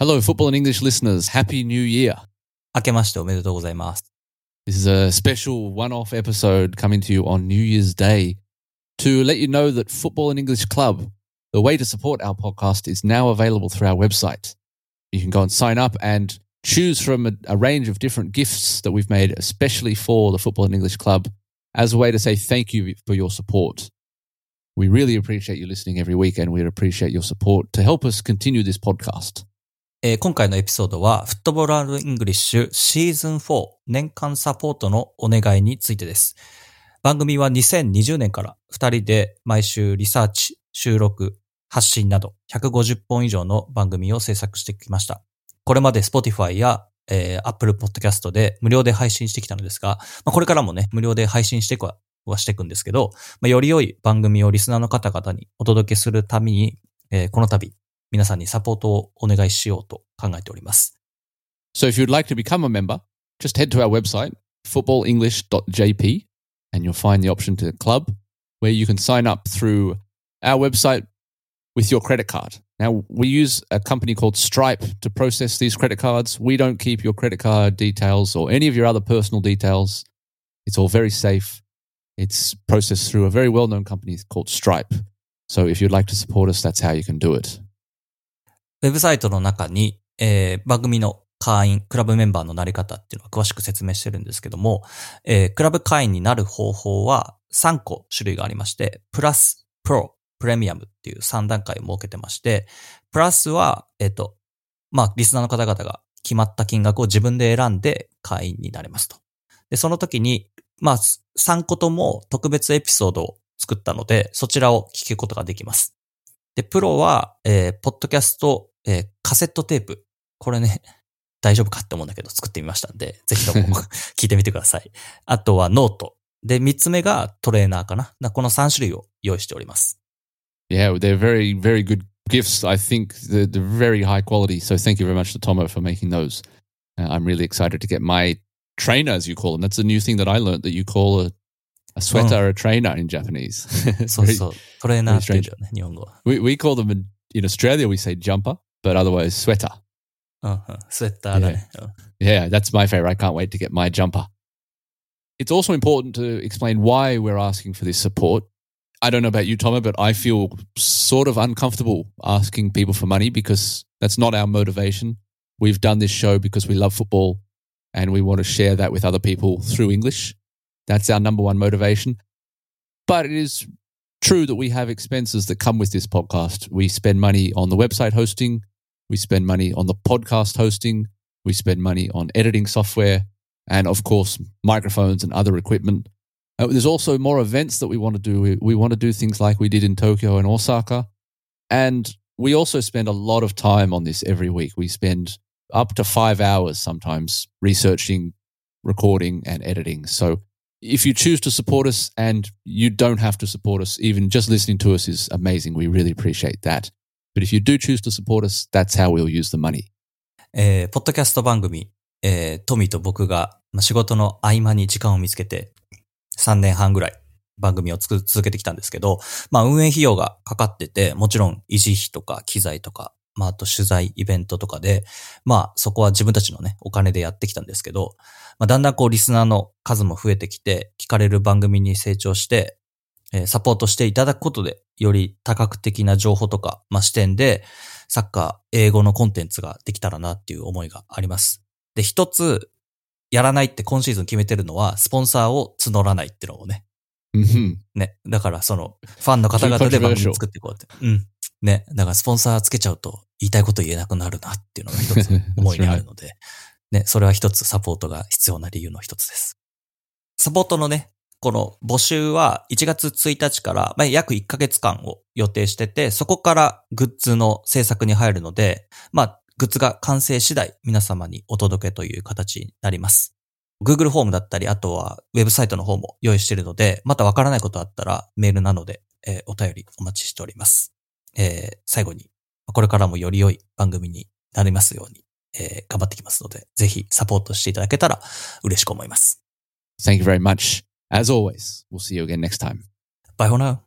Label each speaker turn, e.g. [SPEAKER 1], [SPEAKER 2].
[SPEAKER 1] Hello, Football and English listeners. Happy New Year. This is a special one off episode coming to you on New Year's Day to let you know that Football and English Club, the way to support our podcast, is now available through our website. You can go and sign up and choose from a, a range of different gifts that we've made, especially for the Football and English Club, as a way to say thank you for your support. We really appreciate you listening every week and we appreciate your support to help us continue this podcast.
[SPEAKER 2] えー今回のエピソードは、フットボールイングリッシュシーズン4年間サポートのお願いについてです。番組は2020年から2人で毎週リサーチ、収録、発信など150本以上の番組を制作してきました。これまで Spotify や、えー Apple Podcast で無料で配信してきたのですが、まあ、これからもね、無料で配信していくははしていくんですけど、まあ、より良い番組をリスナーの方々にお届けするために、えーこの度、皆さんにサポートをお願いしようと考えております。
[SPEAKER 1] So if you'd like to become a member, just head to our website, footballenglish.jp, and you'll find the option to club where you can sign up through our website with your credit card. Now, we use a company called Stripe to process these credit cards. We don't keep your credit card details or any of your other personal details. It's all very safe. It's processed through a very well known company called Stripe. So if you'd like to support us, that's how you can do it.
[SPEAKER 2] ウェブサイトの中に、えー番組の会員、クラブメンバーのなり方っていうのは詳しく説明してるんですけども、えークラブ会員になる方法は3個種類がありまして、プラス、プロ、プレミアムっていう3段階を設けてまして、プラスは、えっ、と、まあ、リスナーの方々が決まった金額を自分で選んで会員になれますと。で、その時に、まあ、3個とも特別エピソードを作ったので、そちらを聞くことができます。で、プロは、えーポッドキャスト、えーカセットテープ。これね、大丈夫かって思うんだけど、作ってみましたんで、ぜひとも聞いてみてください。あとはノート。で、三つ目がトレーナーかな。なこの3種類を用意しております。
[SPEAKER 1] Yeah, they're very, very good gifts. I think they're, they're very high quality. So thank you very much to Tomo for making those. Uh, I'm really excited to get my trainer, as you call them. That's a new thing that I learned that you call a, a sweater a trainer in Japanese.
[SPEAKER 2] そう
[SPEAKER 1] Very-
[SPEAKER 2] そう。トレーナーって言うんだよね、日本語は。
[SPEAKER 1] we, we call them in, in Australia, we say jumper, but otherwise sweater.
[SPEAKER 2] Uh-huh. Sweater. Yeah. Oh.
[SPEAKER 1] yeah, that's my favorite. I can't wait to get my jumper. It's also important to explain why we're asking for this support. I don't know about you, Thomas, but I feel sort of uncomfortable asking people for money because that's not our motivation. We've done this show because we love football and we want to share that with other people through English. That's our number one motivation. But it is true that we have expenses that come with this podcast. We spend money on the website hosting, we spend money on the podcast hosting, we spend money on editing software and, of course, microphones and other equipment. Uh, there's also more events that we want to do. We, we want to do things like we did in Tokyo and Osaka. And we also spend a lot of time on this every week. We spend up to five hours sometimes researching, recording, and editing. So if you choose to support us and you don't have to support us, even just listening to us is amazing. We really appreciate that. But if you do choose to support us, that's how we'll use the money.
[SPEAKER 2] えーポッドキャスト番組、えートミーと僕が、まあ、仕事の合間に時間を見つけて、3年半ぐらい番組を作る続けてきたんですけど、まあ運営費用がかかってて、もちろん維持費とか機材とか、まああと取材、イベントとかで、まあそこは自分たちのね、お金でやってきたんですけど、まあだんだんこうリスナーの数も増えてきて、聞かれる番組に成長して、えーサポートしていただくことで、より多角的な情報とか、まあ視点で、サッカー、英語のコンテンツができたらなっていう思いがあります。で、一つ、やらないって今シーズン決めてるのは、スポンサーを募らないっていうのをね。
[SPEAKER 1] Mhm.
[SPEAKER 2] ね。だから、その、ファンの方々で番組作っていこうって。うん。ね。だから、スポンサーつけちゃうと、言いたいこと言えなくなるなっていうのが一つ思いにあるので、ね。それは一つサポートが必要な理由の一つです。サポートのね、この募集は1月1日から、約1ヶ月間を予定してて、そこからグッズの制作に入るので、まあ、グッズが完成次第皆様にお届けという形になります。Google フォームだったり、あとはウェブサイトの方も用意しているので、またわからないことあったらメールなので、えーお便りお待ちしております。えー最後に、これからもより良い番組になりますように、えー頑張ってきますので、ぜひサポートしていただけたら嬉しく思います。
[SPEAKER 1] Thank you very much. As always, we'll see you again next time.
[SPEAKER 2] Bye for now.